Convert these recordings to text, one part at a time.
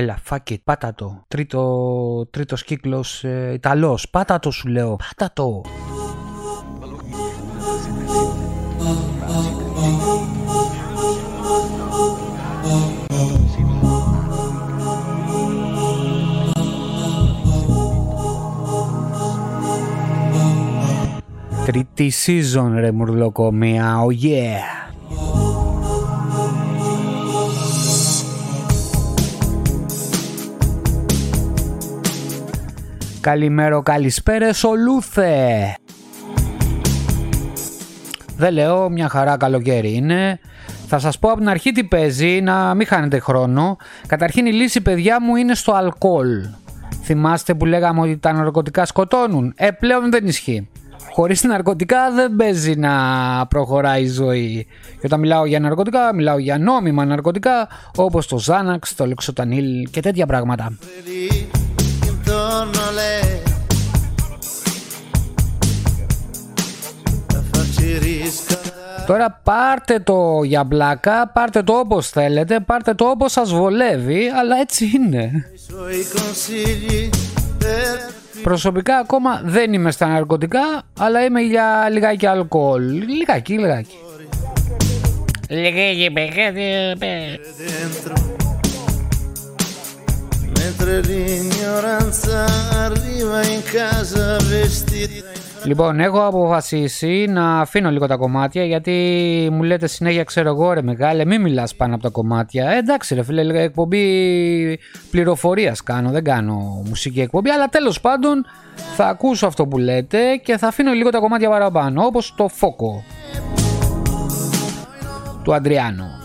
Έλα, fuck it, πάτα το. Τρίτο, τρίτος κύκλος ε, Ιταλός. Πάτα το σου λέω. Πάτα το. Τρίτη season ρε μουρλοκομία, oh yeah. Καλημέρα, καλησπέρα, Λούθε. Δεν λέω, μια χαρά καλοκαίρι είναι. Θα σας πω από την αρχή τι παίζει, να μην χάνετε χρόνο. Καταρχήν η λύση παιδιά μου είναι στο αλκοόλ. Θυμάστε που λέγαμε ότι τα ναρκωτικά σκοτώνουν; Ε, πλέον δεν ισχύει. Χωρίς ναρκωτικά δεν παίζει να προχωράει η ζωή. Και όταν μιλάω για ναρκωτικά, μιλάω για νόμιμα ναρκωτικά, όπως το Xanax, το Lexotanil και τέτοια πράγματα. Τώρα πάρτε το για μπλάκα, πάρτε το όπως θέλετε, πάρτε το όπως σας βολεύει, αλλά έτσι είναι. Προσωπικά ακόμα δεν είμαι στα ναρκωτικά, αλλά είμαι για λιγάκι αλκοόλ. Λιγάκι, λιγάκι. Λιγάκι, Λοιπόν, έχω αποφασίσει να αφήνω λίγο τα κομμάτια γιατί μου λέτε συνέχεια ξέρω εγώ ρε μεγάλε μην μιλάς πάνω από τα κομμάτια. Ε, εντάξει ρε φίλε, εκπομπή πληροφορίας κάνω, δεν κάνω μουσική εκπομπή αλλά τέλος πάντων θα ακούσω αυτό που λέτε και θα αφήνω λίγο τα κομμάτια παραπάνω όπως το Φόκο του Αντριάνου.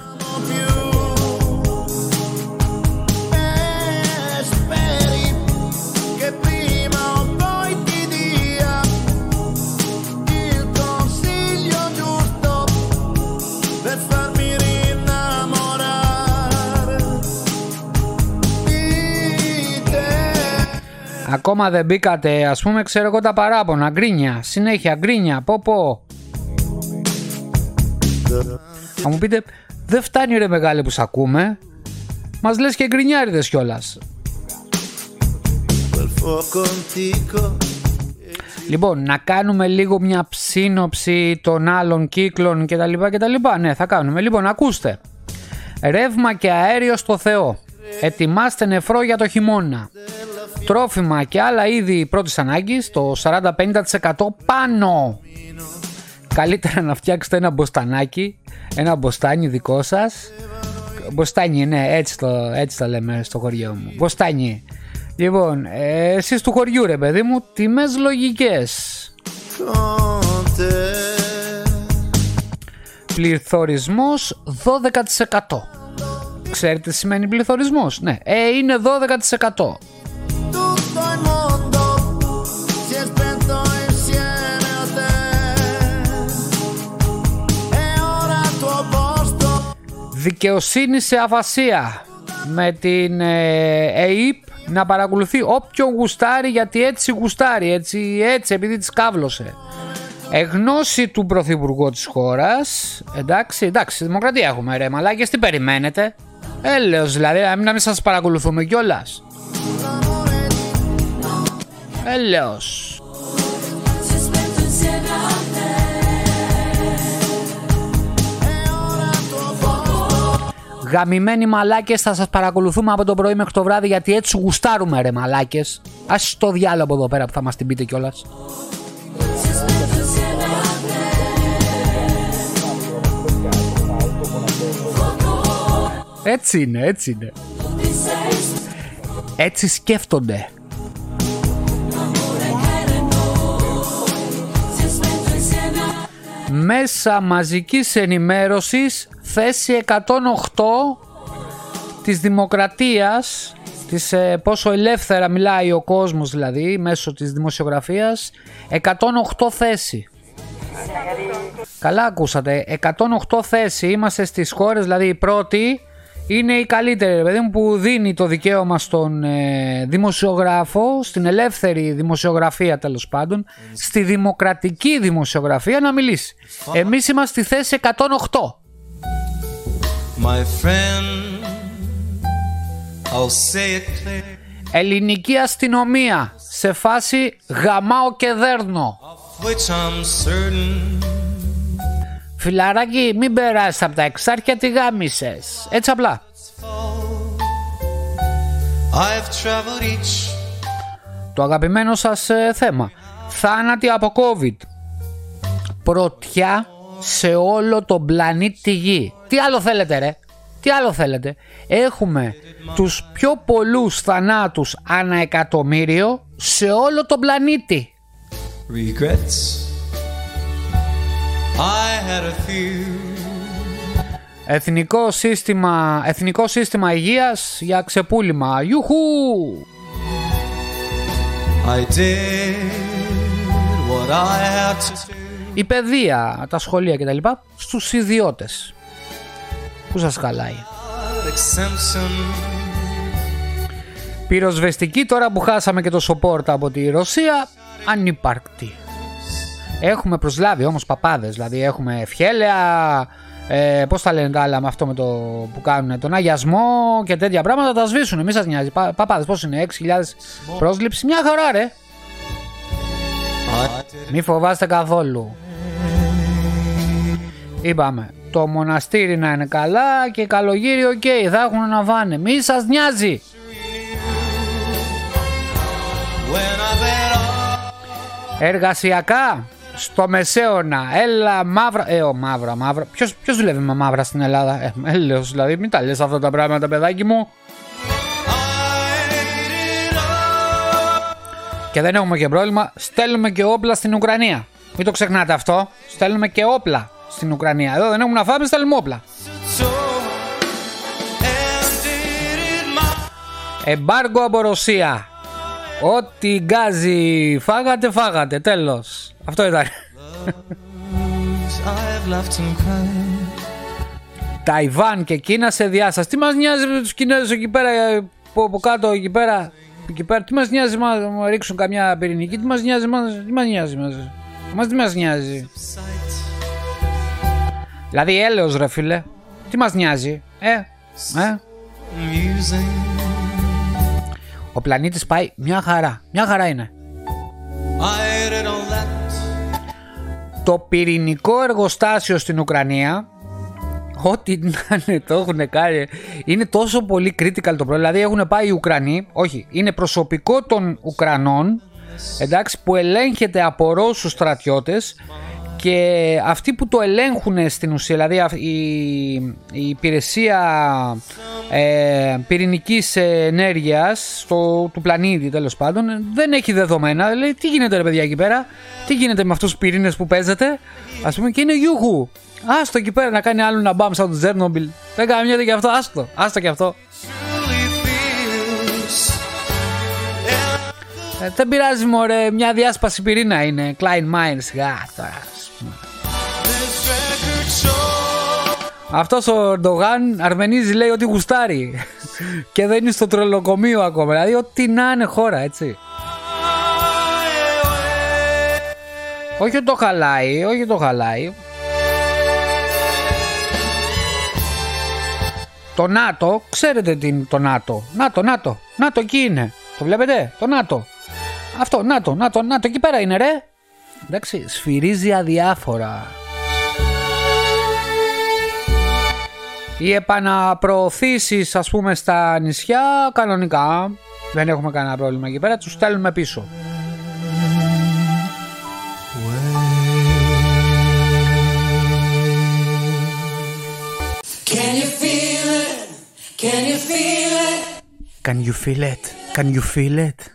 Ακόμα δεν μπήκατε, ας πούμε, ξέρω εγώ τα παράπονα. Γκρίνια, συνέχεια, γκρίνια, πω πω. Θα μου πείτε, δεν φτάνει ρε μεγάλη που σ' ακούμε. Μας λες και γκρινιάριδες κιόλας. Λοιπόν, να κάνουμε λίγο μια ψήνοψη των άλλων κύκλων κτλ. κτλ. Ναι, θα κάνουμε. Λοιπόν, ακούστε. Ρεύμα και αέριο στο Θεό. Ετοιμάστε νεφρό για το χειμώνα τρόφιμα και άλλα είδη πρώτης ανάγκης, το 40-50% πάνω. Καλύτερα να φτιάξετε ένα μποστανάκι, ένα μποστάνι δικό σας. Μποστάνι, ναι, έτσι το, έτσι το λέμε στο χωριό μου. Μποστάνι. Λοιπόν, ε, εσείς του χωριού ρε παιδί μου, τιμές λογικές. Πληθωρισμός 12%. Ξέρετε τι σημαίνει πληθωρισμός, ναι, ε, είναι 12%. Δικαιοσύνη σε αφασία με την ε, ΕΕΠ να παρακολουθεί όποιον γουστάρει γιατί έτσι γουστάρει, έτσι, έτσι επειδή της κάβλωσε. Εγνώση του Πρωθυπουργού της χώρας, εντάξει, εντάξει, δημοκρατία έχουμε ρε μαλάκες, τι περιμένετε; Έλεος δηλαδή, να μην σας παρακολουθούμε κιόλας. Έλεος. Γαμημένοι μαλάκες θα σας παρακολουθούμε από το πρωί μέχρι το βράδυ γιατί έτσι γουστάρουμε ρε μαλάκες. Ας το διάλογο από εδώ πέρα που θα μας την πείτε κιόλας. Έτσι είναι, έτσι είναι. Έτσι σκέφτονται. Μέσα μαζικής ενημέρωσης θέση 108 της δημοκρατίας της, ε, πόσο ελεύθερα μιλάει ο κόσμος δηλαδή μέσω της δημοσιογραφίας 108 θέση Καλά ακούσατε 108 θέση είμαστε στις χώρες δηλαδή η πρώτη είναι η καλύτερη παιδί μου που δίνει το δικαίωμα στον ε, δημοσιογράφο, στην ελεύθερη δημοσιογραφία τέλος πάντων, στη δημοκρατική δημοσιογραφία να μιλήσει. Εμείς είμαστε στη θέση 108. My friend, Ελληνική αστυνομία σε φάση γαμάω και δέρνω. Φιλαράκι, μην περάσεις από τα εξάρχεια τι γάμισες. Έτσι απλά. Το αγαπημένο σας ε, θέμα. Θάνατοι από COVID. Πρωτιά σε όλο τον πλανήτη Γη. Τι άλλο θέλετε ρε; Τι άλλο θέλετε; Έχουμε τους πιο πολλούς θανάτους ανά εκατομμύριο σε όλο τον πλανήτη. Regrets. I had a few. Εθνικό σύστημα, εθνικό σύστημα υγείας για ξεπούλημα. Ιουχού! I did what I had to do. Η παιδεία, τα σχολεία κτλ. στους ιδιώτες. Πού σας χαλάει; Πυροσβεστική τώρα που χάσαμε και το support από τη Ρωσία ανυπαρκτή. Έχουμε προσλάβει όμως παπάδες, δηλαδή έχουμε ευχέλαια, ε, πώς τα λένε τα άλλα με αυτό με το που κάνουν, τον αγιασμό και τέτοια πράγματα τα σβήσουν, μη σας νοιάζει. Πα, παπάδες πώς είναι, 6.000 πρόσληψη, μια χαρά ρε. Μη φοβάστε καθόλου. Είπαμε, το μοναστήρι να είναι καλά και καλόγεροι OK, okay, θα έχουν να βάνε. Μη σας νοιάζει. Εργασιακά στο μεσαίωνα, έλα μαύρα. Ε, ο μαύρα, μαύρα. Ποιος ποιος δουλεύει με μαύρα στην Ελλάδα, ε, έλεος, δηλαδή, μην τα λες αυτά τα πράγματα, παιδάκι μου. Και δεν έχουμε και πρόβλημα, στέλνουμε και όπλα στην Ουκρανία. Μην το ξεχνάτε αυτό. Στέλνουμε και όπλα στην Ουκρανία. Εδώ δεν έχουμε να φάμε, στέλνουμε όπλα. Εμπάργκο από Ρωσία. Ό,τι γκάζι φάγατε, φάγατε. Τέλος. Αυτό ήταν. Ταϊβάν και Κίνα σε διάσταση. Τι μας νοιάζει με τους Κινέζους εκεί πέρα, από κάτω εκεί πέρα. Εκεί πέρα; Τι μας νοιάζει να ρίξουν καμιά πυρηνική. Τι μας νοιάζει, μας, τι μας νοιάζει. Μας, μας τι μας νοιάζει; Δηλαδή έλεος ρε φίλε. Τι μας νοιάζει. Ε, ε; Ο πλανήτης πάει μια χαρά. Μια χαρά είναι. Το πυρηνικό εργοστάσιο στην Ουκρανία Ό,τι να είναι το έχουν κάνει Είναι τόσο πολύ critical το πρόβλημα Δηλαδή έχουν πάει οι Ουκρανοί Όχι, είναι προσωπικό των Ουκρανών Εντάξει, που ελέγχεται από Ρώσους στρατιώτες και αυτοί που το ελέγχουν στην ουσία, δηλαδή η, η υπηρεσία ε, πυρηνικής ενέργειας του πλανήτη τέλος πάντων δεν έχει δεδομένα, λέει τι γίνεται ρε παιδιά εκεί πέρα, τι γίνεται με αυτούς τους πυρήνες που παίζετε; Ας πούμε και είναι γιούχου. Άστο εκεί πέρα να κάνει άλλο ένα μπαμ σαν το Τζέρνομπιλ. Δεν κάνει και αυτό, άστο, άστο και αυτό. Ε, δεν πειράζει μωρέ, μια διάσπαση πυρήνα είναι. Klein Minds, γα, τώρα. Αυτός ο Ερντογάν αρμενίζει λέει ότι γουστάρει και δεν είναι στο τρελοκομείο ακόμα. Δηλαδή ό,τι να είναι χώρα έτσι. Όχι το χαλάει, όχι το χαλάει. Το ΝΑΤΟ, ξέρετε τι είναι το ΝΑΤΟ. ΝΑΤΟ, ΝΑΤΟ, ΝΑΤΟ εκεί είναι. Το βλέπετε, το ΝΑΤΟ. Αυτό, ΝΑΤΟ, ΝΑΤΟ, ΝΑΤΟ εκεί πέρα είναι ρε. Εντάξει, σφυρίζει αδιάφορα. Οι επαναπροωθήσεις ας πούμε στα νησιά κανονικά δεν έχουμε κανένα πρόβλημα εκεί πέρα, τους στέλνουμε πίσω. Can you feel it? Can you feel it? Can you feel it? Can you feel it?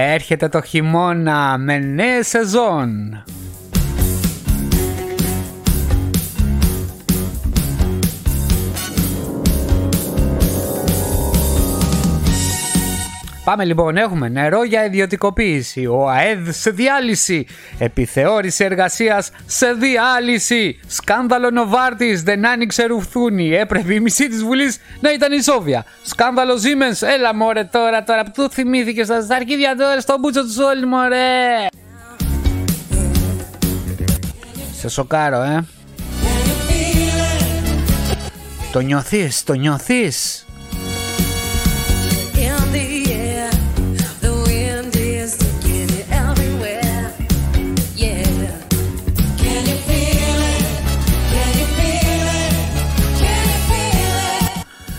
Έρχεται το χειμώνα με νέα σεζόν. Πάμε λοιπόν, έχουμε νερό για ιδιωτικοποίηση, ο ΑΕΔ σε διάλυση, επιθεώρηση εργασίας σε διάλυση, σκάνδαλο Νοβάρτης, δεν άνοιξε ρουφθούνη, έπρεπε η μισή της Βουλής να ήταν ισόβια. Σκάνδαλο Siemens, έλα μωρέ τώρα, τώρα, που θυμήθηκε στα αρχίδια τώρα, στο μπούτσο του όλοι μωρέ. Σε σοκάρω, ε. Το νιώθεις, το νιώθεις.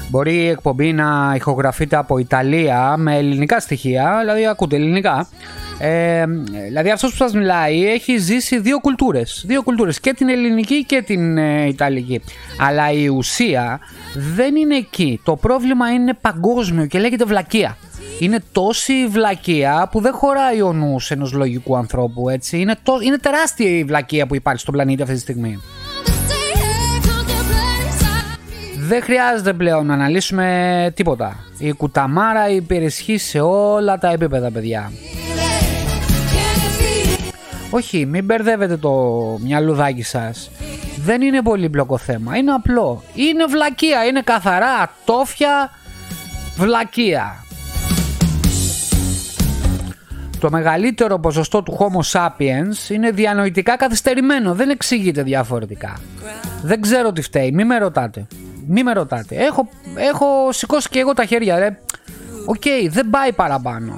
Μπορεί η εκπομπή να ηχογραφείται από Ιταλία με ελληνικά στοιχεία, δηλαδή ακούτε ελληνικά. Ε, δηλαδή αυτός που σας μιλάει έχει ζήσει δύο κουλτούρες, δύο κουλτούρες και την ελληνική και την ε, ιταλική. Αλλά η ουσία δεν είναι εκεί. Το πρόβλημα είναι παγκόσμιο και λέγεται βλακεία. Είναι τόση βλακεία που δεν χωράει ο νους ενός λογικού ανθρώπου, έτσι. Είναι, είναι τεράστια η βλακεία που υπάρχει στον πλανήτη αυτή τη στιγμή. Δεν χρειάζεται πλέον να αναλύσουμε τίποτα. Η κουταμάρα υπερισχύει σε όλα τα επίπεδα, παιδιά. Όχι, μην μπερδεύετε το μυαλουδάκι σας. Δεν είναι πολύπλοκο θέμα, είναι απλό. Είναι βλακεία, είναι καθαρά τόφια βλακεία. Το μεγαλύτερο ποσοστό του Homo sapiens είναι διανοητικά καθυστερημένο, δεν εξηγείται διαφορετικά. Δεν ξέρω τι φταίει, μη με ρωτάτε. Μη με ρωτάτε. Έχω, έχω σηκώσει και εγώ τα χέρια, ρε. Οκ, δεν πάει παραπάνω.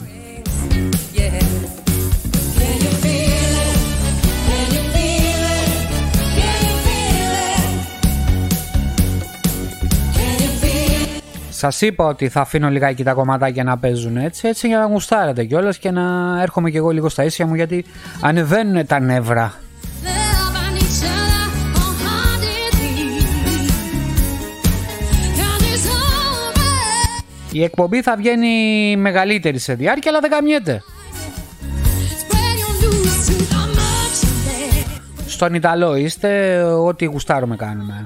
Σας είπα ότι θα αφήνω λιγάκι τα κομματάκια να παίζουν έτσι, έτσι για να γουστάρετε κιόλας και να έρχομαι κι εγώ λίγο στα ίσια μου γιατί ανεβαίνουν τα νεύρα. Η εκπομπή θα βγαίνει μεγαλύτερη σε διάρκεια, αλλά δεν καμιέται. Στον Ιταλό είστε, ό,τι γουστάρουμε κάνουμε.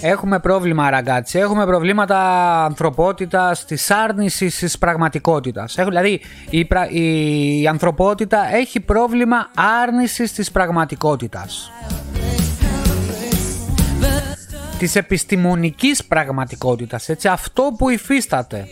Έχουμε πρόβλημα ραγκάτσι, έχουμε προβλήματα ανθρωπότητας, της άρνησης της πραγματικότητας. δηλαδή η, η ανθρωπότητα έχει πρόβλημα άρνησης της πραγματικότητας. Της επιστημονικής πραγματικότητας, έτσι, αυτό που υφίσταται.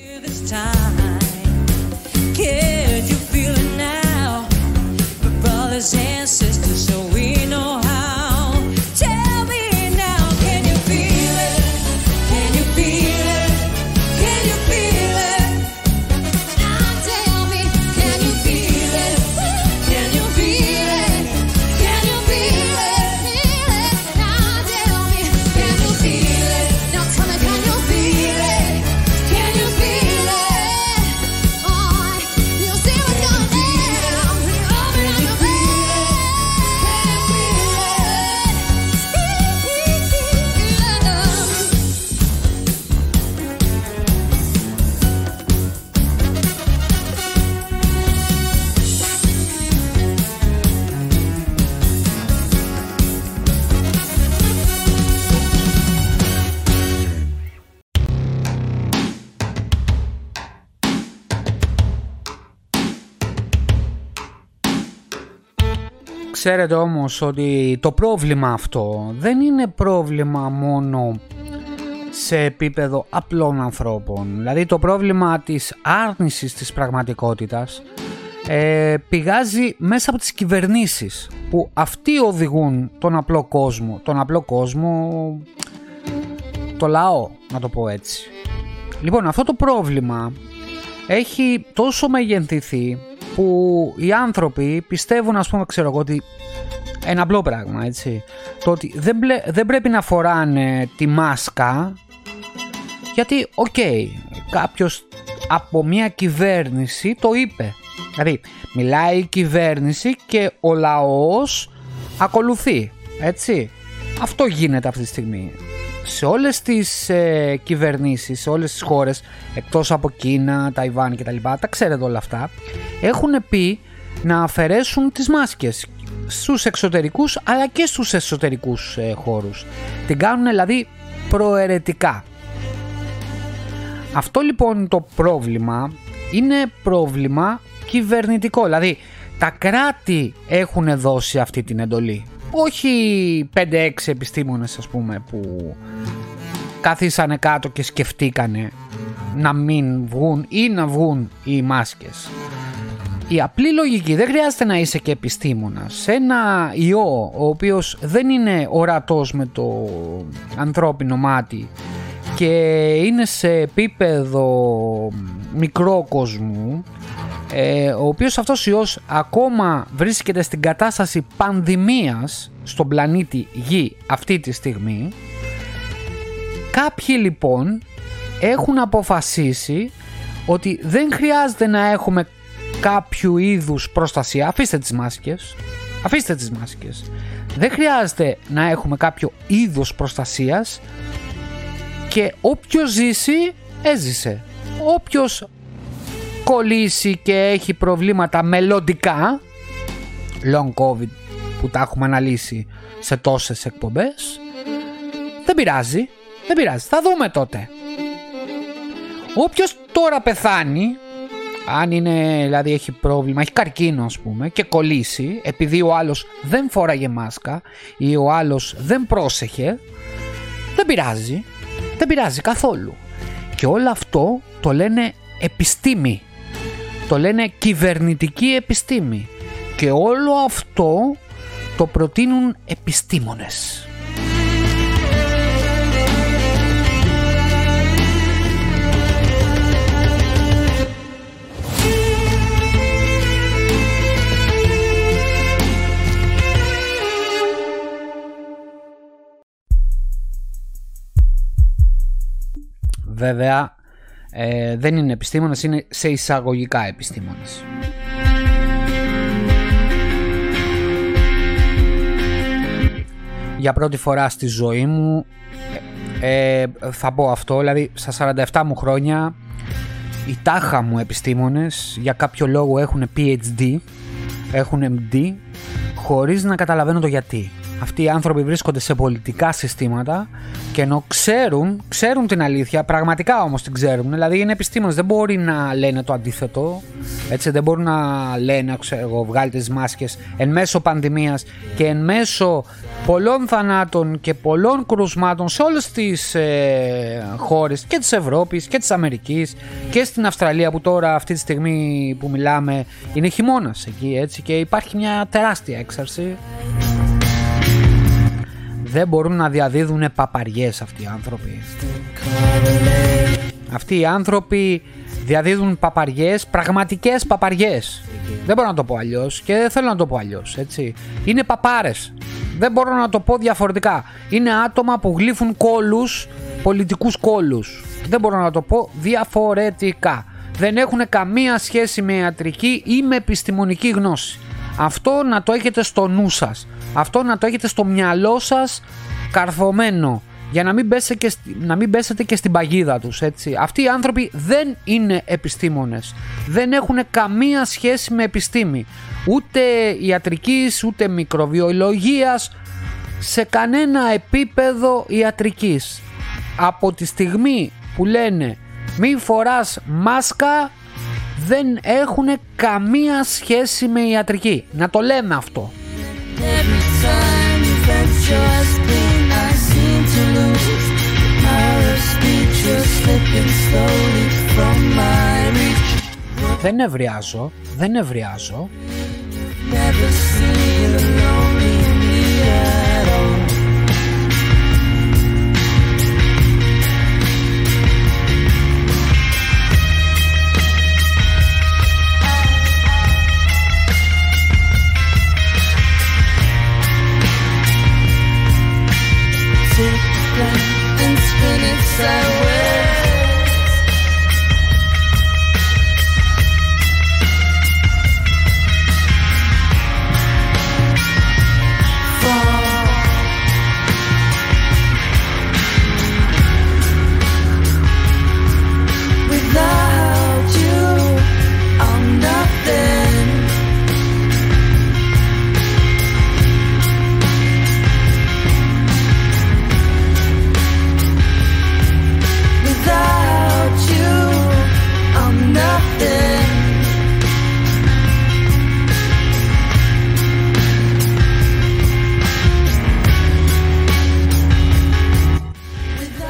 Ξέρετε όμως ότι το πρόβλημα αυτό δεν είναι πρόβλημα μόνο σε επίπεδο απλών ανθρώπων. Δηλαδή το πρόβλημα της άρνησης της πραγματικότητας ε, πηγάζει μέσα από τις κυβερνήσεις που αυτοί οδηγούν τον απλό κόσμο, τον απλό κόσμο, το λαό να το πω έτσι. Λοιπόν αυτό το πρόβλημα έχει τόσο μεγενθηθεί που οι άνθρωποι πιστεύουν ας πούμε ξέρω εγώ ότι ένα απλό πράγμα έτσι το ότι δεν, δεν πρέπει να φοράνε τη μάσκα γιατί OK okay, κάποιος από μια κυβέρνηση το είπε δηλαδή μιλάει η κυβέρνηση και ο λαός ακολουθεί Έτσι. Αυτό γίνεται αυτή τη στιγμή. Σε όλες τις ε, κυβερνήσεις, σε όλες τις χώρες, εκτός από Κίνα, Ταϊβάν κτλ, τα, τα ξέρετε όλα αυτά, έχουν πει να αφαιρέσουν τις μάσκες στους εξωτερικούς αλλά και στους εσωτερικούς ε, χώρους. Την κάνουν δηλαδή προαιρετικά. Αυτό λοιπόν το πρόβλημα είναι πρόβλημα κυβερνητικό. Δηλαδή τα κράτη έχουν δώσει αυτή την εντολή. Όχι 5-6 επιστήμονες ας πούμε που καθίσανε κάτω και σκεφτήκανε να μην βγουν ή να βγουν οι μάσκες. Η απλή λογική δεν χρειάζεται να είσαι και επιστήμονας. Σε ένα ιό ο οποίος δεν είναι ορατός με το ανθρώπινο μάτι και είναι σε επίπεδο μικρό κόσμου ε, ο οποίος αυτός ιός ακόμα βρίσκεται στην κατάσταση πανδημίας στον πλανήτη Γη αυτή τη στιγμή. Κάποιοι λοιπόν έχουν αποφασίσει ότι δεν χρειάζεται να έχουμε κάποιου είδους προστασία. Αφήστε τις μάσκες. Αφήστε τις μάσκες. Δεν χρειάζεται να έχουμε κάποιο είδος προστασίας και όποιος ζήσει έζησε. Όποιος κολλήσει και έχει προβλήματα μελλοντικά long covid που τα έχουμε αναλύσει σε τόσες εκπομπές δεν πειράζει δεν πειράζει. Θα δούμε τότε. Όποιος τώρα πεθάνει αν είναι, δηλαδή έχει πρόβλημα, έχει καρκίνο ας πούμε και κολλήσει επειδή ο άλλος δεν φόραγε μάσκα ή ο άλλος δεν πρόσεχε δεν πειράζει, δεν πειράζει καθόλου. Και όλο αυτό το λένε επιστήμη το λένε κυβερνητική επιστήμη και όλο αυτό το προτείνουν επιστήμονες. Βέβαια ε, δεν είναι επιστήμονες, είναι σε εισαγωγικά επιστήμονες. Για πρώτη φορά στη ζωή μου ε, ε, θα πω αυτό, δηλαδή στα 47 μου χρόνια οι τάχα μου επιστήμονες για κάποιο λόγο έχουν PhD, έχουν MD χωρίς να καταλαβαίνω το γιατί αυτοί οι άνθρωποι βρίσκονται σε πολιτικά συστήματα και ενώ ξέρουν, ξέρουν την αλήθεια, πραγματικά όμως την ξέρουν, δηλαδή είναι επιστήμονες, δεν μπορεί να λένε το αντίθετο, έτσι. Δεν μπορούν να λένε, ξέρω εγώ, βγάλετε τις μάσκες εν μέσω πανδημίας και εν μέσω πολλών θανάτων και πολλών κρουσμάτων σε όλες τις ε, χώρες και της Ευρώπης και της Αμερικής και στην Αυστραλία που τώρα αυτή τη στιγμή που μιλάμε είναι χειμώνας εκεί έτσι. Και υπάρχει μια τεράστια έξαρση δεν μπορούν να διαδίδουν παπαριές αυτοί οι άνθρωποι. Αυτοί οι άνθρωποι διαδίδουν παπαριές, πραγματικές παπαριές. Δεν μπορώ να το πω αλλιώς και δεν θέλω να το πω αλλιώς, έτσι. Είναι παπάρες. Δεν μπορώ να το πω διαφορετικά. Είναι άτομα που γλύφουν κόλους, πολιτικούς κόλους. Δεν μπορώ να το πω διαφορετικά. Δεν έχουν καμία σχέση με ιατρική ή με επιστημονική γνώση. Αυτό να το έχετε στο νου σας. Αυτό να το έχετε στο μυαλό σας καρφωμένο για να μην, πέσετε και, να μην πέσετε και στην παγίδα τους έτσι. Αυτοί οι άνθρωποι δεν είναι επιστήμονες. Δεν έχουν καμία σχέση με επιστήμη. Ούτε ιατρικής ούτε μικροβιολογίας σε κανένα επίπεδο ιατρικής. Από τη στιγμή που λένε μη φοράς μάσκα δεν έχουν καμία σχέση με ιατρική. Να το λέμε αυτό Δεν ευριάζω, δεν ευριάζω.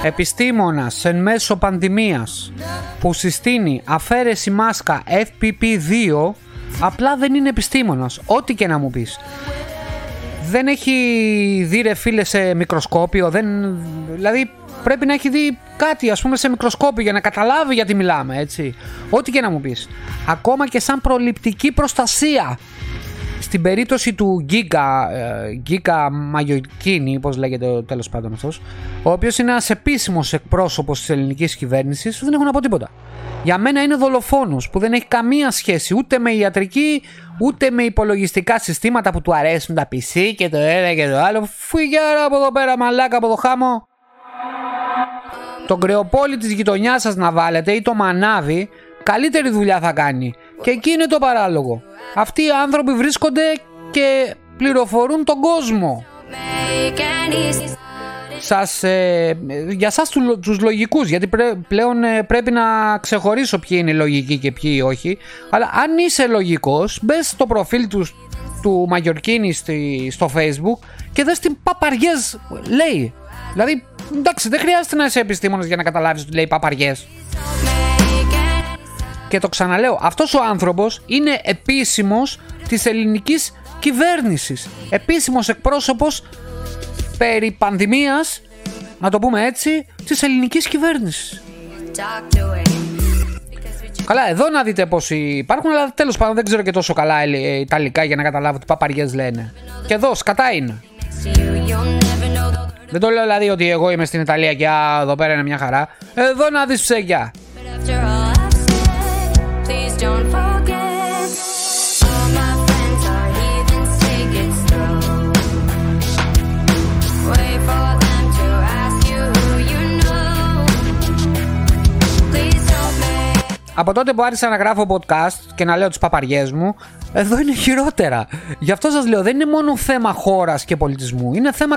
Επιστήμονας εν μέσω πανδημίας που συστήνει αφαίρεση μάσκα FPP2 απλά δεν είναι επιστήμονας, ό,τι και να μου πεις. Δεν έχει δει ρε φίλε σε μικροσκόπιο, δεν... δηλαδή πρέπει να έχει δει κάτι ας πούμε σε μικροσκόπιο για να καταλάβει γιατί μιλάμε έτσι. Ό,τι και να μου πεις. Ακόμα και σαν προληπτική προστασία στην περίπτωση του Γκίγκα, Γκίγκα Μαγιοκίνη, πώς λέγεται τέλος πάντων αυτός, ο οποίος είναι ένας επίσημος εκπρόσωπος της ελληνικής κυβέρνησης, δεν έχω να πω τίποτα. Για μένα είναι δολοφόνος που δεν έχει καμία σχέση ούτε με ιατρική, ούτε με υπολογιστικά συστήματα που του αρέσουν τα PC και το ένα και το άλλο. Φύγε από εδώ πέρα, μαλάκα από το χάμο. Το κρεοπόλι της γειτονιάς σας να βάλετε ή το μανάβι, καλύτερη δουλειά θα κάνει. Και εκεί είναι το παράλογο. Αυτοί οι άνθρωποι βρίσκονται και πληροφορούν τον κόσμο. Σας, ε, για σας τους λογικούς, γιατί πλέον ε, πρέπει να ξεχωρίσω ποιοι είναι λογικοί και ποιοι όχι. Αλλά αν είσαι λογικός, μπες στο προφίλ τους, του Μαγιορκίνη στο facebook και δες τι παπαριές λέει. Δηλαδή, εντάξει, δεν χρειάζεται να είσαι επιστήμονας για να καταλάβεις ότι λέει παπαριές και το ξαναλέω, αυτός ο άνθρωπος είναι επίσημος της ελληνικής κυβέρνησης. Επίσημος εκπρόσωπος περί πανδημίας, να το πούμε έτσι, της ελληνικής κυβέρνησης. Καλά, εδώ να δείτε πόσοι υπάρχουν, αλλά τέλος πάντων δεν ξέρω και τόσο καλά ε, Ιταλικά για να καταλάβω τι παπαριές λένε. Και εδώ, σκατά είναι. Δεν το λέω δηλαδή ότι εγώ είμαι στην Ιταλία και α, εδώ πέρα είναι μια χαρά. Εδώ να δεις ψέγια. Από τότε που άρχισα να γράφω podcast και να λέω τις παπαριές μου, εδώ είναι χειρότερα. Γι' αυτό σας λέω, δεν είναι μόνο θέμα χώρας και πολιτισμού. Είναι θέμα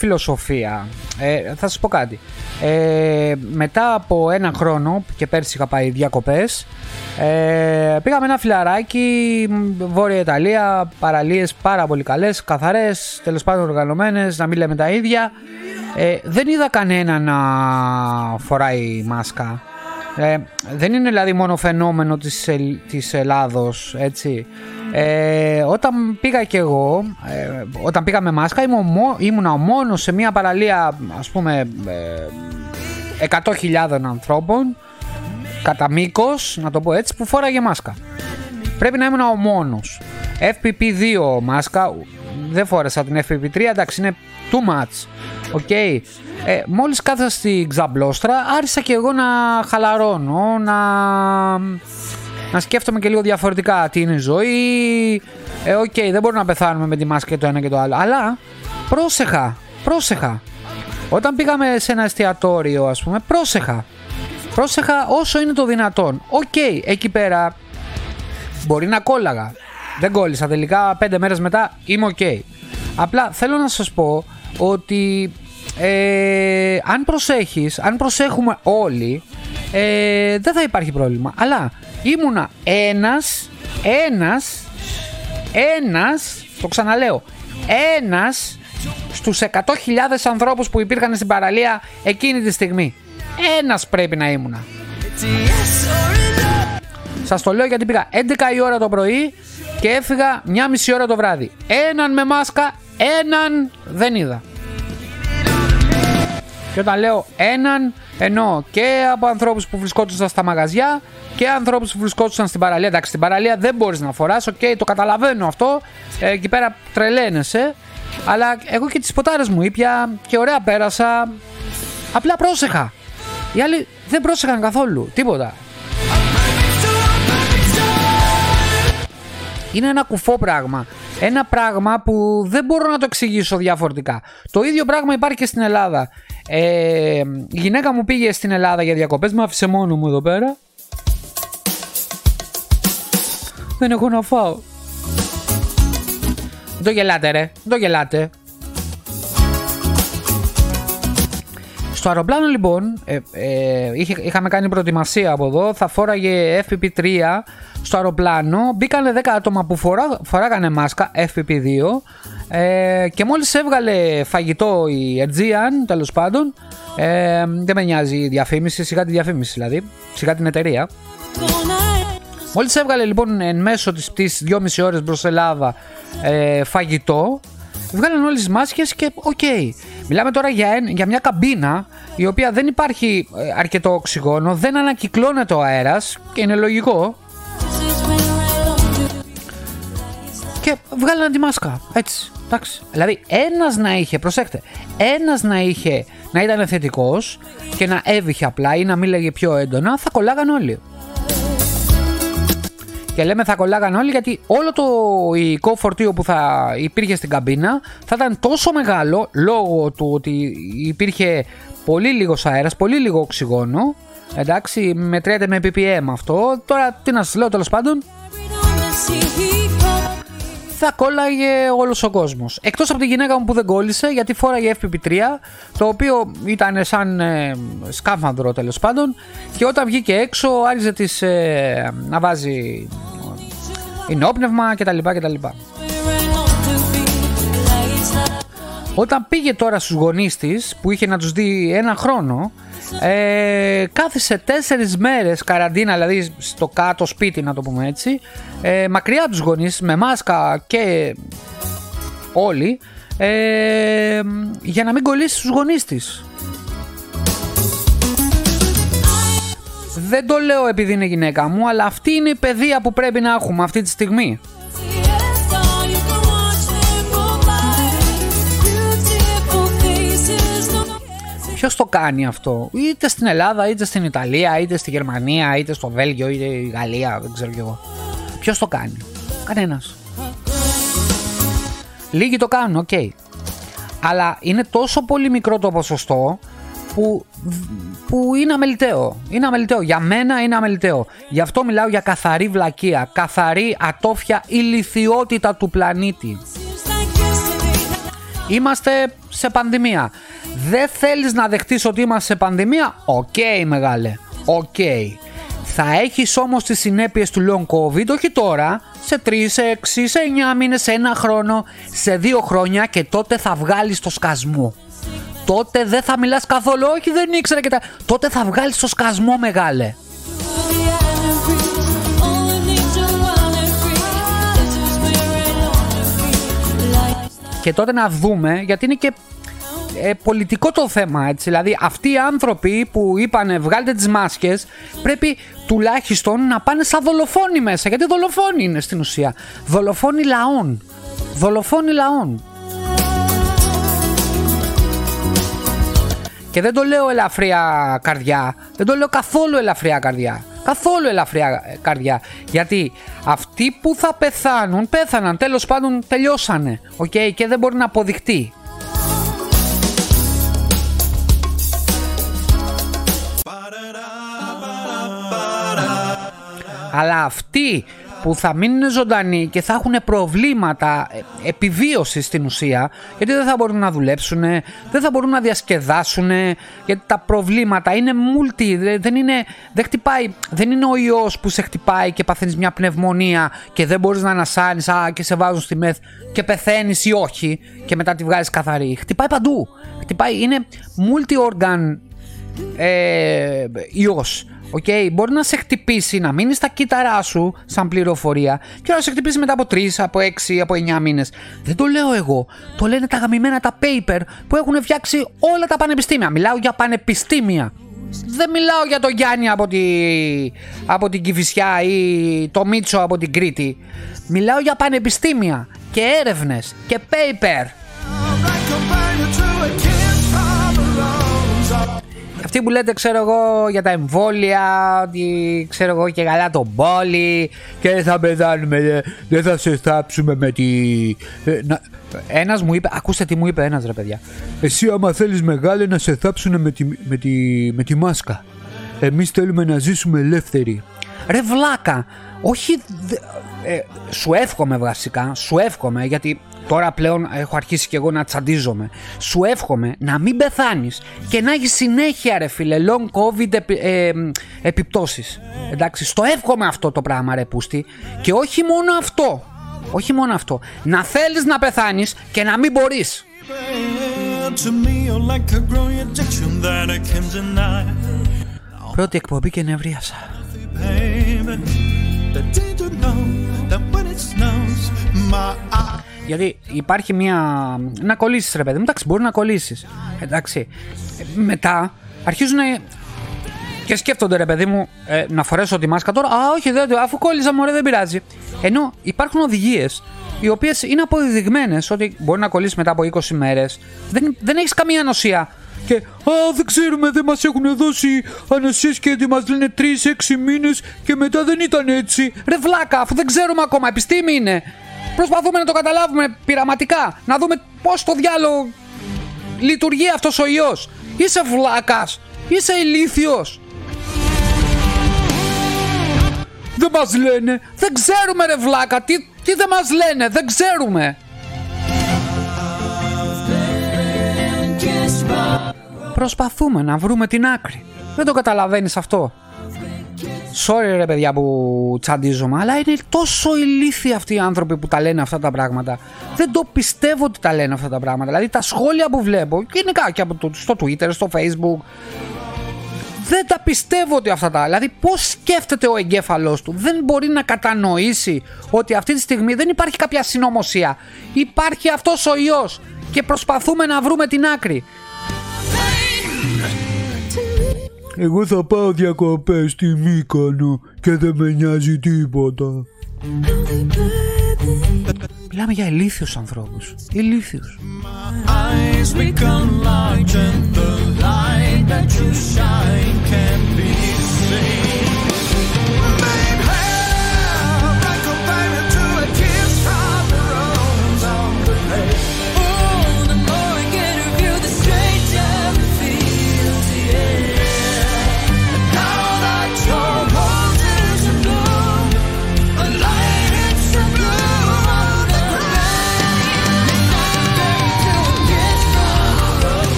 φιλοσοφία, ε, θα σας πω κάτι, ε, μετά από ένα χρόνο και πέρσι είχα πάει διακοπές, ε, πήγαμε ένα φιλαράκι, Βόρεια Ιταλία, παραλίες πάρα πολύ καλές, καθαρές, τέλος πάντων οργανωμένες, να μην λέμε τα ίδια. Ε, δεν είδα κανένα να φοράει μάσκα. Ε, δεν είναι δηλαδή μόνο φαινόμενο της, της Ελλάδος, έτσι. Ε, όταν πήγα και εγώ, ε, όταν πήγα με μάσκα, ήμουν ο μόνος σε μια παραλία, ας πούμε, ε, 100.000 ανθρώπων, κατά μήκος, να το πω έτσι, που φόραγε μάσκα. Πρέπει να ήμουν ο μόνος. FFP2 μάσκα, δεν φόρεσα την FFP3, εντάξει είναι too much. OK. Okay. Ε, μόλις κάθισα στη ξαπλώστρα άρχισα και εγώ να χαλαρώνω, να να σκέφτομαι και λίγο διαφορετικά τι είναι η ζωή. Ε, OK, okay, δεν μπορούμε να πεθάνουμε με τη μάσκα και το ένα και το άλλο. Αλλά πρόσεχα, πρόσεχα. Όταν πήγαμε σε ένα εστιατόριο, ας πούμε, πρόσεχα. Πρόσεχα όσο είναι το δυνατόν. Οκ, εκεί πέρα μπορεί να κόλλαγα. Δεν κόλλησα τελικά, πέντε μέρες μετά είμαι οκ. Απλά θέλω να σας πω ότι ε, αν προσέχεις, αν προσέχουμε όλοι, ε, δεν θα υπάρχει πρόβλημα. Αλλά ήμουνα ένας, ένας, ένας, το ξαναλέω, ένας στους 100.000 ανθρώπους που υπήρχαν στην παραλία εκείνη τη στιγμή. Ένας πρέπει να ήμουνα. Σας το λέω γιατί πήγα 11 η ώρα το πρωί και έφυγα μια μισή ώρα το βράδυ. Έναν με μάσκα, έναν δεν είδα. Και όταν λέω έναν, εννοώ και από ανθρώπους που βρισκόντουσαν στα μαγαζιά και ανθρώπους που βρισκόντουσαν στην παραλία. Εντάξει, στην παραλία δεν μπορείς να φοράς, οκ, το καταλαβαίνω αυτό. Ε, εκεί πέρα τρελαίνεσαι. Αλλά εγώ και τις ποτάρες μου ήπια και ωραία πέρασα. Απλά πρόσεχα. Οι άλλοι δεν πρόσεχαν καθόλου. Τίποτα. Είναι ένα κουφό πράγμα. Ένα πράγμα που δεν μπορώ να το εξηγήσω διαφορετικά. Το ίδιο πράγμα υπάρχει και στην Ελλάδα. Ε, η γυναίκα μου πήγε στην Ελλάδα για διακοπές, με άφησε μόνο μου εδώ πέρα. Δεν έχω να φάω. Δεν το γελάτε ρε, δεν το γελάτε. Στο αεροπλάνο λοιπόν, ε, ε, είχε, είχαμε κάνει προετοιμασία από εδώ, θα φόραγε FPP3 στο αεροπλάνο, μπήκανε 10 άτομα που φορά, φοράγανε μάσκα FPP2 ε, και μόλις έβγαλε φαγητό η Aegean, τέλος πάντων, ε, δεν με νοιάζει η διαφήμιση, σιγά τη διαφήμιση δηλαδή, σιγά την εταιρεία. Μόλις έβγαλε λοιπόν εν μέσω της πτήσης 2,5 ώρες προς Ελλάδα ε, φαγητό, βγάλαν όλες τις μάσκες και OK. Okay. Μιλάμε τώρα για, για μια καμπίνα η οποία δεν υπάρχει ε, αρκετό οξυγόνο, δεν ανακυκλώνεται ο αέρας και είναι λογικό. Και βγάλαν τη μάσκα, έτσι, εντάξει. Δηλαδή ένας να είχε, προσέξτε, ένας να είχε να ήταν θετικός και να έβηχε απλά ή να μίλαγε πιο έντονα, θα κολλάγαν όλοι. Και λέμε θα κολλάγαν όλοι γιατί όλο το υλικό φορτίο που θα υπήρχε στην καμπίνα θα ήταν τόσο μεγάλο λόγω του ότι υπήρχε πολύ λίγος αέρας, πολύ λίγο οξυγόνο. Εντάξει, μετριέται με ppm αυτό. Τώρα τι να σας λέω τέλος πάντων θα κόλλαγε όλος ο κόσμος. Εκτός από τη γυναίκα μου που δεν κόλλησε, γιατί φόραγε FPP3, το οποίο ήταν σαν ε, σκάφανδρο τέλος πάντων, και όταν βγήκε έξω άρχισε τις, ε, να βάζει ενόπνευμα κτλ. κτλ. Όταν πήγε τώρα στους γονείς της που είχε να τους δει ένα χρόνο ε, κάθισε τέσσερις μέρες καραντίνα δηλαδή στο κάτω σπίτι να το πούμε έτσι ε, μακριά τους γονείς με μάσκα και όλοι ε, για να μην κολλήσει στους γονείς της. Δεν το λέω επειδή είναι γυναίκα μου αλλά αυτή είναι η παιδεία που πρέπει να έχουμε αυτή τη στιγμή Ποιος το κάνει αυτό, είτε στην Ελλάδα, είτε στην Ιταλία, είτε στη Γερμανία, είτε στο Βέλγιο, είτε η Γαλλία, δεν ξέρω κι εγώ. Ποιος το κάνει, Κανένας. Λίγοι το κάνουν, οκ. Αλλά είναι τόσο πολύ μικρό το ποσοστό που, που είναι αμελητέο. Είναι αμελητέο. Για μένα είναι αμελητέο. Γι' αυτό μιλάω για καθαρή βλακεία. Καθαρή ατόφια ηλιθιότητα του πλανήτη. Είμαστε σε πανδημία. Δεν θέλεις να δεχτείς ότι είμαστε σε πανδημία; OK okay, μεγάλε. OK. Okay. Θα έχεις όμως τις συνέπειες του long covid όχι τώρα, σε 3, σε 6, σε 9 μήνες, σε ένα χρόνο, σε 2 χρόνια και τότε θα βγάλεις το σκασμό. Τότε δεν θα μιλάς καθόλου, όχι δεν ήξερα και τα... Τότε θα βγάλεις το σκασμό μεγάλε. Και τότε να δούμε, γιατί είναι και ε, πολιτικό το θέμα έτσι. Δηλαδή αυτοί οι άνθρωποι που είπανε βγάλτε τις μάσκες πρέπει τουλάχιστον να πάνε σαν δολοφόνοι μέσα. Γιατί δολοφόνοι είναι στην ουσία. Δολοφόνοι λαών. Δολοφόνοι λαών. Και δεν το λέω ελαφριά καρδιά. Δεν το λέω καθόλου ελαφριά καρδιά. Καθόλου ελαφριά καρδιά. Γιατί αυτοί που θα πεθάνουν, πέθαναν. Τέλος πάντων τελειώσανε. Okay, και δεν μπορεί να αποδειχτεί. Αλλά αυτοί που θα μείνουν ζωντανοί και θα έχουν προβλήματα ε, επιβίωσης στην ουσία γιατί δεν θα μπορούν να δουλέψουν, δεν θα μπορούν να διασκεδάσουν γιατί τα προβλήματα είναι multi, δεν είναι, δεν χτυπάει, δεν είναι ο ιός που σε χτυπάει και παθαίνεις μια πνευμονία και δεν μπορείς να ανασάνεις α, και σε βάζουν στη μεθ και πεθαίνεις ή όχι και μετά τη βγάζεις καθαρή. Χτυπάει παντού. Χτυπάει, είναι multi-organ ε, ιός. Okay, μπορεί να σε χτυπήσει, να μείνεις στα κύτταρά σου σαν πληροφορία και να σε χτυπήσει μετά από 3, από 6, από 9 μήνες. Δεν το λέω εγώ. Το λένε τα γαμημένα τα paper που έχουν φτιάξει όλα τα πανεπιστήμια. Μιλάω για πανεπιστήμια. Δεν μιλάω για τον Γιάννη από, τη, από την Κηφισιά ή το Μίτσο από την Κρήτη. Μιλάω για πανεπιστήμια και έρευνες και paper. Αυτοί που λέτε ξέρω εγώ για τα εμβόλια, ότι ξέρω εγώ και καλά τον πόλη και δεν θα πεθάνουμε, δεν θα σε θάψουμε με τη... Ε, ένας μου είπε, ακούστε τι μου είπε ένας ρε παιδιά. Εσύ άμα θέλεις μεγάλε να σε θάψουν με τη, με τη, με τη μάσκα. Εμείς θέλουμε να ζήσουμε ελεύθεροι. Ρε βλάκα, όχι, ε, σου εύχομαι βασικά, σου εύχομαι γιατί τώρα πλέον έχω αρχίσει και εγώ να τσαντίζομαι. Σου εύχομαι να μην πεθάνεις και να έχεις συνέχεια ρε φίλε long covid επι, ε, επιπτώσεις. Εντάξει, στο εύχομαι αυτό το πράγμα ρε πούστη και όχι μόνο αυτό. Όχι μόνο αυτό. Να θέλεις να πεθάνεις και να μην μπορείς. Πρώτη εκπομπή και νευρίασα. Γιατί υπάρχει μια. να κολλήσεις, ρε παιδί μου. Εντάξει, μπορεί να κολλήσεις. Εντάξει. Μετά αρχίζουν και σκέφτονται, ρε παιδί μου, ε, να φορέσω τη μάσκα τώρα. Α, όχι, δεν, αφού κόλλησα, μωρέ, δεν πειράζει. Ενώ υπάρχουν οδηγίες οι οποίες είναι αποδεδειγμένε ότι μπορεί να κολλήσεις μετά από 20 μέρες. Δεν, δεν έχεις καμία νοσία. Και Α, δεν ξέρουμε, δεν μας έχουν δώσει ανοσίες και μας λένε 3-6 μήνες και μετά δεν ήταν έτσι. Ρε βλάκα, αφού δεν ξέρουμε ακόμα, επιστήμη είναι. Προσπαθούμε να το καταλάβουμε πειραματικά. Να δούμε πώς το διάλογο λειτουργεί αυτός ο ιό. Είσαι βλάκας. Είσαι ηλίθιος. Δεν μας λένε. Δεν ξέρουμε ρε βλάκα. Τι, τι δεν μας λένε. Δεν ξέρουμε. Προσπαθούμε να βρούμε την άκρη. Δεν το καταλαβαίνεις αυτό. Sorry ρε παιδιά που τσαντίζομαι, αλλά είναι τόσο ηλίθιοι αυτοί οι άνθρωποι που τα λένε αυτά τα πράγματα. Δεν το πιστεύω ότι τα λένε αυτά τα πράγματα. Δηλαδή τα σχόλια που βλέπω, γενικά και από το, στο Twitter, στο Facebook, δεν τα πιστεύω ότι αυτά τα. Δηλαδή, πώς σκέφτεται ο εγκέφαλός του, δεν μπορεί να κατανοήσει ότι αυτή τη στιγμή δεν υπάρχει κάποια συνωμοσία. Υπάρχει αυτός ο ιό και προσπαθούμε να βρούμε την άκρη. Εγώ θα πάω διακοπές στη Μύκονο και δεν με νοιάζει τίποτα. Μιλάμε για ηλίθιους ανθρώπους. Ηλίθιους.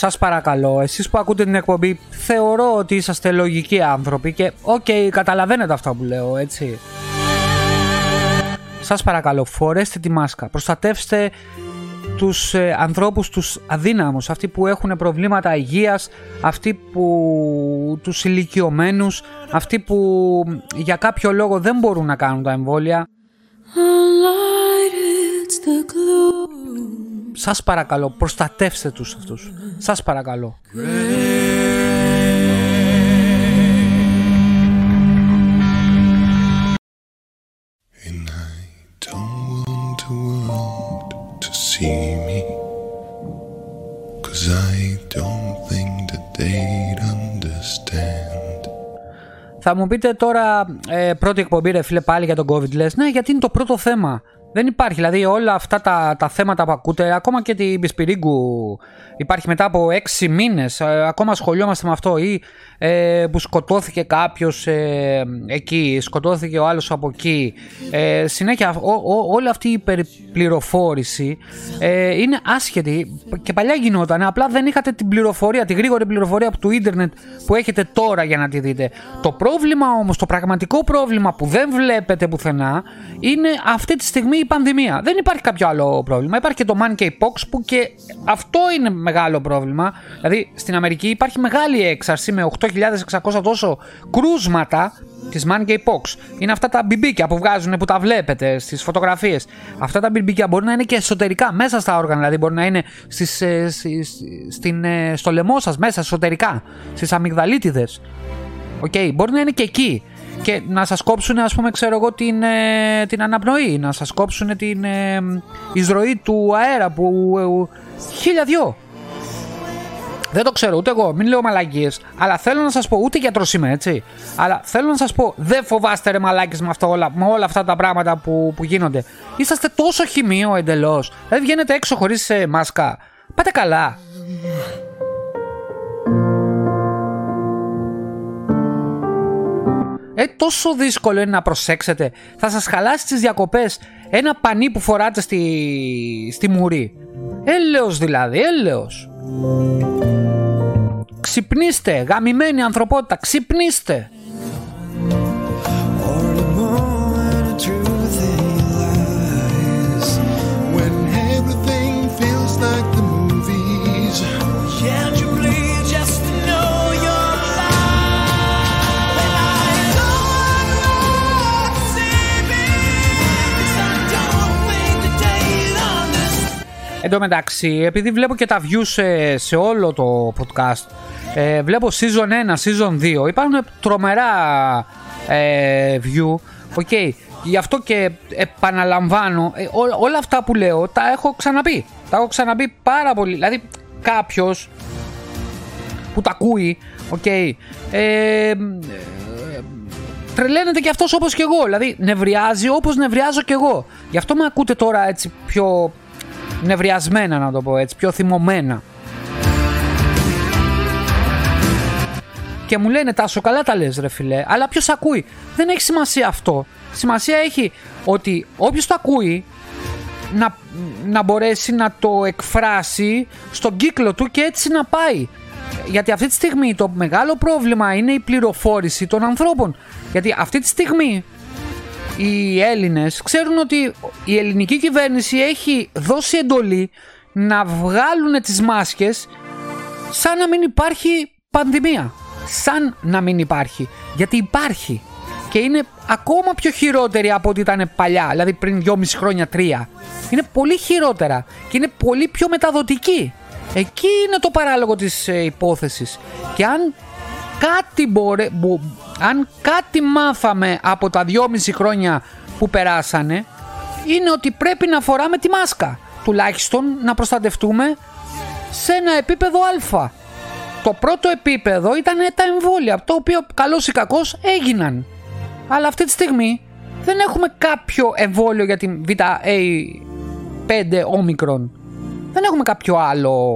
Σας παρακαλώ, εσείς που ακούτε την εκπομπή, θεωρώ ότι είσαστε λογικοί άνθρωποι και OK, okay, καταλαβαίνετε αυτά που λέω, έτσι. Σας παρακαλώ, φορέστε τη μάσκα, προστατεύστε τους ε, ανθρώπους τους αδύναμους, αυτοί που έχουν προβλήματα υγείας, αυτοί που τους ηλικιωμένους, αυτοί που για κάποιο λόγο δεν μπορούν να κάνουν τα εμβόλια. Σας παρακαλώ, προστατεύστε τους αυτούς. Σας παρακαλώ. Θα μου πείτε τώρα, ε, πρώτη εκπομπή ρε φίλε πάλι για τον COVID λες, ναι γιατί είναι το πρώτο θέμα Δεν υπάρχει. Δηλαδή όλα αυτά τα, τα θέματα που ακούτε, ακόμα και την Πισπυρίγκου υπάρχει μετά από έξι μήνες, ε, ακόμα ασχολιόμαστε με αυτό ή ε, που σκοτώθηκε κάποιος ε, εκεί, σκοτώθηκε ο άλλος από εκεί. Ε, συνέχεια όλη αυτή η υπερπληροφόρηση ε, είναι άσχετη και παλιά γινόταν, απλά δεν είχατε την πληροφορία, τη γρήγορη πληροφορία από το ίντερνετ που έχετε τώρα για να τη δείτε. Το πρόβλημα όμως, το πραγματικό πρόβλημα που δεν βλέπετε πουθενά είναι αυτή τη στιγμή η πανδημία. Δεν υπάρχει κάποιο άλλο πρόβλημα. Υπάρχει και το monkeypox που και αυτό είναι μεγάλο πρόβλημα. Δηλαδή στην Αμερική υπάρχει μεγάλη έξαρση με 8.600 τόσο κρούσματα της monkeypox. Είναι αυτά τα μπιμπίκια που βγάζουν που τα βλέπετε στις φωτογραφίες. Αυτά τα μπιμπίκια μπορεί να είναι και εσωτερικά, μέσα στα όργανα. Δηλαδή μπορεί να είναι στις, ε, στην, ε, στο λαιμό σας, μέσα εσωτερικά, στις αμυγδαλίτιδες. OK, okay, μπορεί να είναι και εκεί και να σας κόψουν ας πούμε ξέρω εγώ την, ε, την αναπνοή, να σας κόψουν την ε, εισροή του αέρα που ε, χίλια δυο. Δεν το ξέρω ούτε εγώ, μην λέω μαλακίες, αλλά θέλω να σας πω, ούτε γιατρός είμαι έτσι, αλλά θέλω να σας πω, δεν φοβάστε ρε μαλάκες με, αυτό όλα, με όλα αυτά τα πράγματα που, που γίνονται. Είσαστε τόσο χημείο εντελώς, δηλαδή βγαίνετε έξω χωρίς ε, μάσκα. Πάτε καλά. Ε, τόσο δύσκολο είναι να προσέξετε. Θα σας χαλάσει τις διακοπές ένα πανί που φοράτε στη, στη μουρή. Έλεος δηλαδή, έλεος. Ξυπνήστε, γαμημένη ανθρωπότητα, ξυπνήστε. Εν τω μεταξύ, επειδή βλέπω και τα views σε, σε όλο το podcast, ε, βλέπω season 1, season 2, υπάρχουν τρομερά ε, view. Okay. Γι' αυτό και επαναλαμβάνω, ε, όλα αυτά που λέω τα έχω ξαναπεί. Τα έχω ξαναπεί πάρα πολύ. Δηλαδή, κάποιος που τα ακούει, okay, ε, τρελαίνεται και αυτός όπως και εγώ. Δηλαδή, νευριάζει όπως νευριάζω και εγώ. Γι' αυτό με ακούτε τώρα έτσι πιο νευριασμένα να το πω έτσι, πιο θυμωμένα. Και μου λένε Τάσο καλά τα λες ρε φιλέ, αλλά ποιος ακούει; Δεν έχει σημασία αυτό. Σημασία έχει ότι όποιος το ακούει να, να μπορέσει να το εκφράσει στον κύκλο του και έτσι να πάει. Γιατί αυτή τη στιγμή το μεγάλο πρόβλημα είναι η πληροφόρηση των ανθρώπων. Γιατί αυτή τη στιγμή οι Έλληνες ξέρουν ότι η ελληνική κυβέρνηση έχει δώσει εντολή να βγάλουν τις μάσκες σαν να μην υπάρχει πανδημία. Σαν να μην υπάρχει. Γιατί υπάρχει. Και είναι ακόμα πιο χειρότερη από ό,τι ήταν παλιά, δηλαδή πριν 2,5 χρόνια, 3. Είναι πολύ χειρότερα και είναι πολύ πιο μεταδοτική. Εκεί είναι το παράλογο της ε, υπόθεσης. Και αν κάτι μπορεί, αν κάτι μάθαμε από τα δυόμιση χρόνια που περάσανε είναι ότι πρέπει να φοράμε τη μάσκα. Τουλάχιστον να προστατευτούμε σε ένα επίπεδο α. Το πρώτο επίπεδο ήταν τα εμβόλια, το οποίο καλός ή κακός έγιναν. Αλλά αυτή τη στιγμή δεν έχουμε κάποιο εμβόλιο για την VA5 όμικρον. Δεν έχουμε κάποιο άλλο,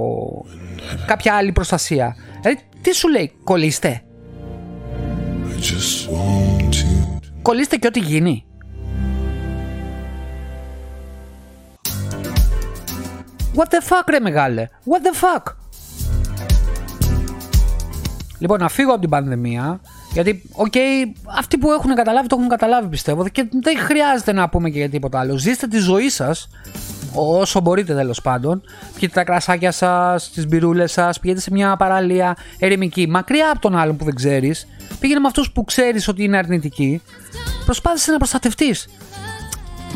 κάποια άλλη προστασία. Δηλαδή, τι σου λέει, κολλήστε; Κολλήστε και ό,τι γίνει. What the fuck ρε μεγάλε; What the fuck; Λοιπόν, να φύγω από την πανδημία. Γιατί, OK, okay, αυτοί που έχουν καταλάβει το έχουν καταλάβει πιστεύω και δεν χρειάζεται να πούμε και για τίποτα άλλο. Ζήστε τη ζωή σας όσο μπορείτε τέλος πάντων. Πιείτε τα κρασάκια σας, τις μπυρούλες σας, πηγαίνετε σε μια παραλία ερημική, μακριά από τον άλλον που δεν ξέρεις. Πήγαινε με αυτούς που ξέρεις ότι είναι αρνητικοί. Προσπάθησε να προστατευτείς.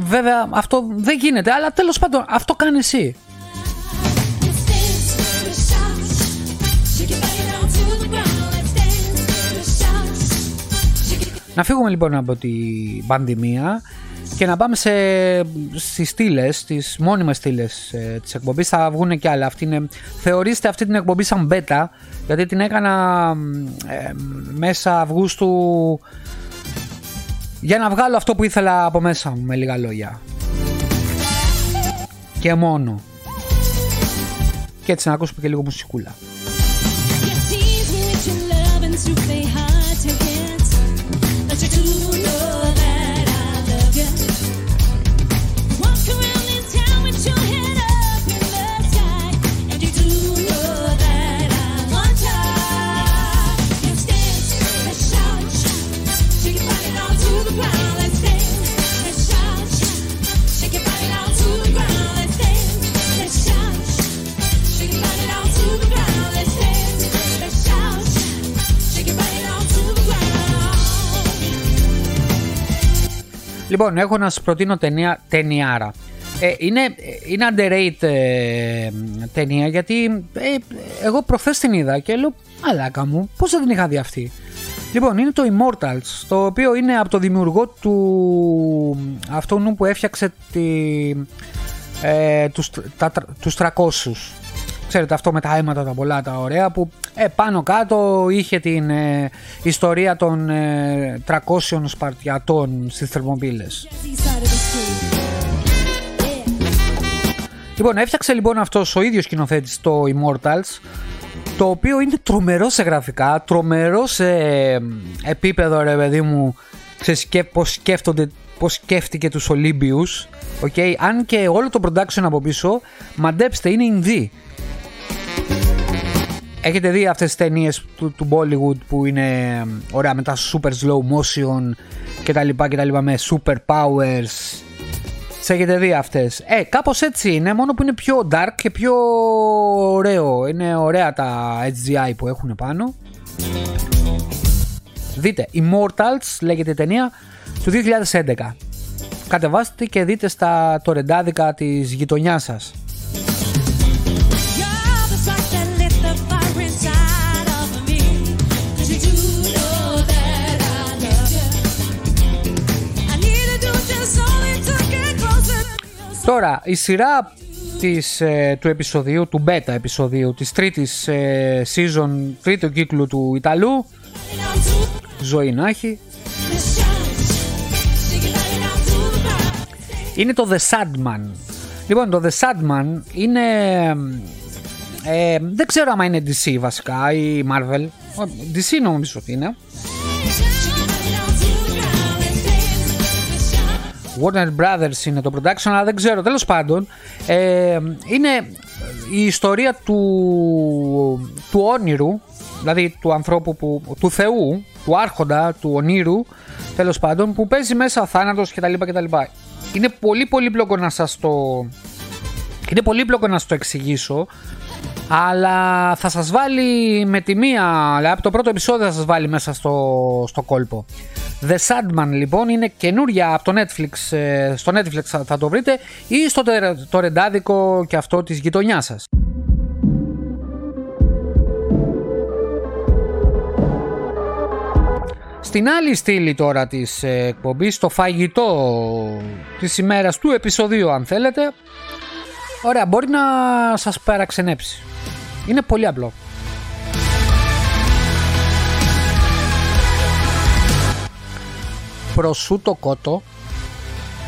Βέβαια αυτό δεν γίνεται, αλλά τέλος πάντων αυτό κάνει εσύ. Να φύγουμε λοιπόν από την πανδημία και να πάμε σε, στις στήλες, στις μόνιμες στήλες ε, της εκπομπής. Θα βγουν και άλλα. Αυτή είναι, θεωρήστε αυτή την εκπομπή σαν beta, γιατί την έκανα ε, μέσα Αυγούστου για να βγάλω αυτό που ήθελα από μέσα μου, με λίγα λόγια. και μόνο. Και έτσι να ακούσουμε και λίγο μουσικούλα. Λοιπόν, έχω να σας προτείνω ταινία, ταινιάρα. Ε, είναι, είναι underrated ε, ταινία γιατί ε, εγώ προχθές την είδα και λέω αλάκα μου πώς δεν την είχα δει αυτή; Λοιπόν είναι το Immortals το οποίο είναι από το δημιουργό του αυτού που έφτιαξε τη, ε, τους, τα, τους 300 Ξέρετε αυτό με τα αίματα τα πολλά τα ωραία που ε, πάνω κάτω είχε την ε, ιστορία των ε, 300 Σπαρτιατών στις Θερμοπύλες. Λοιπόν, έφτιαξε λοιπόν αυτός ο ίδιος σκηνοθέτης το Immortals το οποίο είναι τρομερό σε γραφικά, τρομερό σε επίπεδο ρε παιδί μου σε πώς σκέφτονται πώς σκέφτηκε τους Ολύμπιους okay? αν και όλο το production από πίσω μαντέψτε είναι Ινδί Έχετε δει αυτές τις ταινίες του, του Bollywood που είναι ωραία με τα super slow motion και τα λοιπά και τα λοιπά με super powers; Τις έχετε δει αυτές; Ε κάπως έτσι είναι μόνο που είναι πιο dark και πιο ωραίο. Είναι ωραία τα HGI που έχουν πάνω. Δείτε Immortals λέγεται η ταινία του 2011 Κατεβάστε και δείτε στα τορεντάδικα της γειτονιάς σας Τώρα, η σειρά της, ε, του επεισοδίου, του beta επεισοδίου της τρίτης ε, season, τρίτου κύκλου του Ιταλού ζωή να έχει είναι το The Sandman λοιπόν το The Sandman είναι ε, δεν ξέρω αν είναι DC βασικά ή Marvel. DC νομίζω ότι είναι Warner Brothers είναι το production, αλλά δεν ξέρω. Τέλος πάντων, ε, είναι η ιστορία του, του όνειρου, δηλαδή του ανθρώπου, που, του Θεού, του άρχοντα, του ονείρου, τέλος πάντων, που παίζει μέσα θάνατος κτλ. κτλ. Είναι πολύ πολύπλοκο να σας το... Είναι πολύπλοκο να σας το εξηγήσω, αλλά θα σας βάλει με τη μία, δηλαδή από το πρώτο επεισόδιο θα σας βάλει μέσα στο, στο κόλπο. The Sandman λοιπόν είναι καινούρια από το Netflix, ε, στο Netflix θα το βρείτε ή στο το ρεντάδικο και αυτό της γειτονιάς σας. Στην άλλη στήλη τώρα της ε, εκπομπής, το φαγητό της ημέρας του επεισοδίου αν θέλετε, ωραία μπορεί να σας παραξενέψει. Είναι πολύ απλό. προσούτο κότο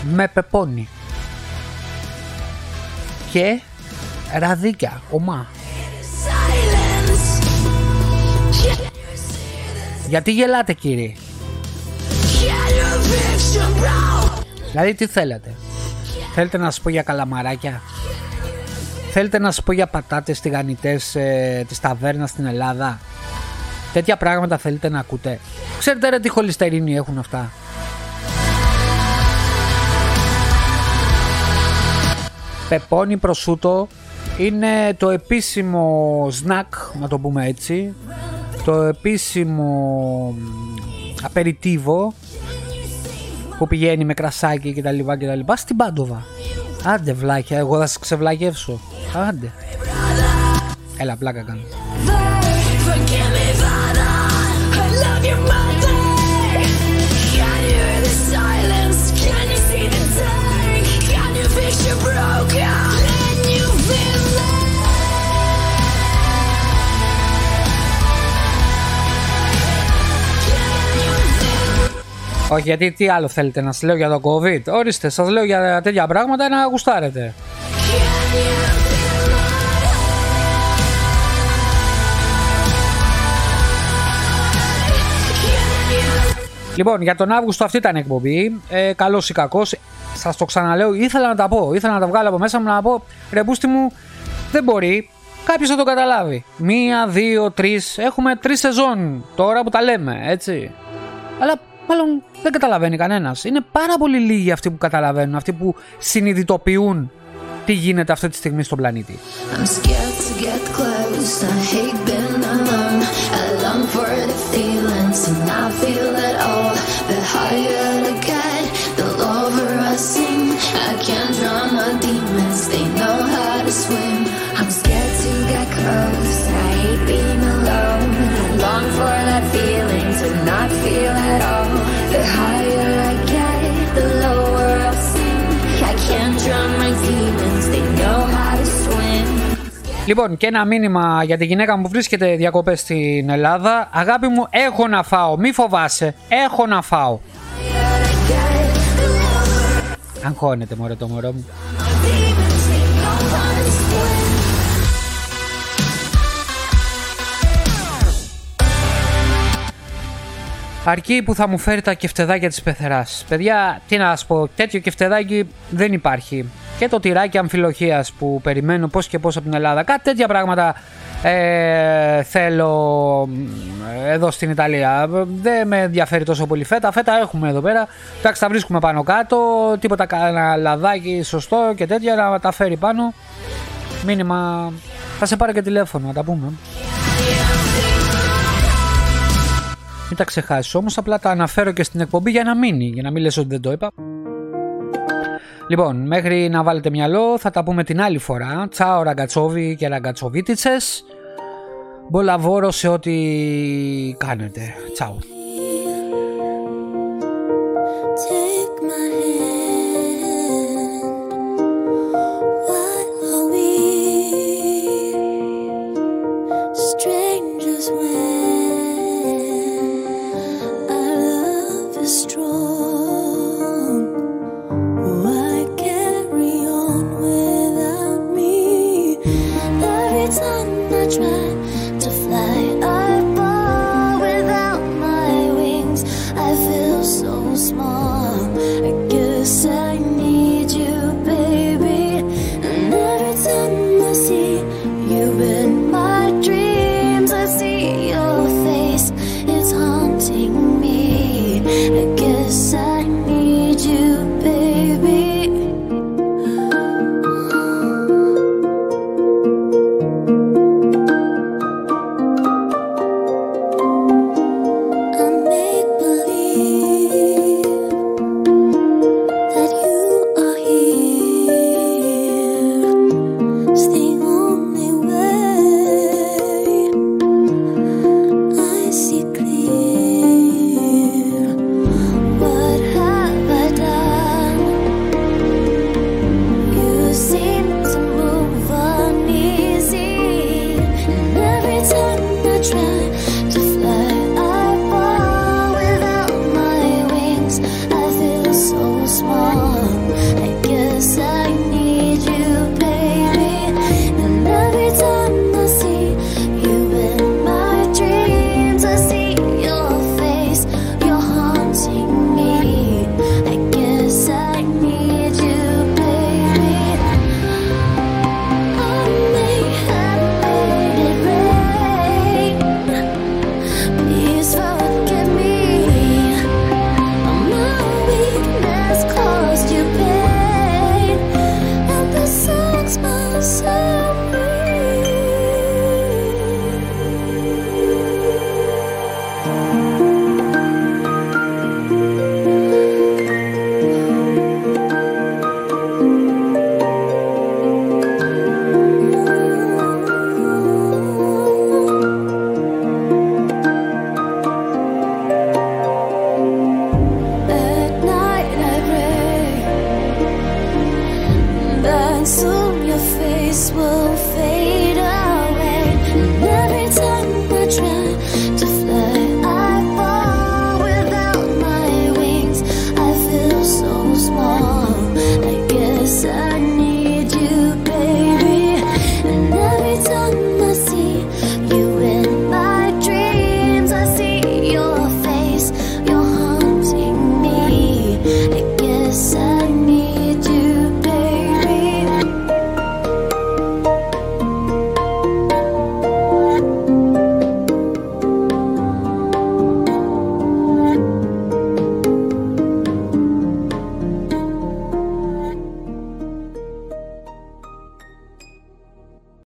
με πεπόνι και ραδίκια ομά. Γιατί γελάτε κύριε; Δηλαδή τι θέλετε; Θέλετε να σας πω για καλαμαράκια; Θέλετε να σας πω για πατάτες τηγανιτές ε, της ταβέρνας στην Ελλάδα; Τέτοια πράγματα θέλετε να ακούτε; Ξέρετε ρε τι χολυστερίνη έχουν αυτά πεπόνι προσούτο είναι το επίσημο σνακ, να το πούμε έτσι, το επίσημο απεριτίβο που πηγαίνει με κρασάκι και τα λοιπά και τα λοιπά στην Πάντοβα. Άντε βλάκια, εγώ θα σε ξεβλαγεύσω. Άντε. Έλα, πλάκα κάνω. Όχι, γιατί τι άλλο θέλετε να σας λέω για το COVID; Ορίστε, σας λέω για τέτοια πράγματα να γουστάρετε. Λοιπόν, για τον Αύγουστο αυτή ήταν η εκπομπή. Ε, Καλός ή κακός. Σας το ξαναλέω, ήθελα να τα πω. Ήθελα να τα βγάλω από μέσα μου να πω ρε μου, δεν μπορεί. Κάποιος θα το καταλάβει. Μία, δύο, τρεις. Έχουμε τρεις σεζόν τώρα που τα λέμε, έτσι. Αλλά μάλλον δεν καταλαβαίνει κανένας. Είναι πάρα πολύ λίγοι αυτοί που καταλαβαίνουν, αυτοί που συνειδητοποιούν τι γίνεται αυτή τη στιγμή στον πλανήτη. I'm scared to get close. I hate being alone. I long for the feelings and I feel it all. The higher I get, the lower I sing. I can't drown my demons. They know how to swim. Λοιπόν, και ένα μήνυμα για τη γυναίκα μου που βρίσκεται διακοπές στην Ελλάδα. Αγάπη μου, έχω να φάω. Μη φοβάσαι. Έχω να φάω. Αγχώνεται μωρέ το μωρό μου. Αρκεί που θα μου φέρει τα κεφτεδάκια της πεθεράς. Παιδιά, τι να σας πω, τέτοιο κεφτεδάκι δεν υπάρχει. Και το τυράκι αμφιλοχίας που περιμένω πώς και πώς από την Ελλάδα. Κάτι τέτοια πράγματα ε, θέλω εδώ στην Ιταλία. Δεν με ενδιαφέρει τόσο πολύ φέτα. Φέτα έχουμε εδώ πέρα. Εντάξει, τα βρίσκουμε πάνω κάτω. Τίποτα κανένα λαδάκι σωστό και τέτοια να τα φέρει πάνω. Μήνυμα. Θα σε πάρω και τηλέφωνο, να τα πούμε. Μην τα ξεχάσεις όμως, απλά τα αναφέρω και στην εκπομπή για να μείνει, για να μην λες ότι δεν το είπα. Λοιπόν, μέχρι να βάλετε μυαλό θα τα πούμε την άλλη φορά. Τσάω ραγκατσόβι και ραγκατσοβίτιτσες. Μπολαβόρο σε ό,τι κάνετε. Τσάου.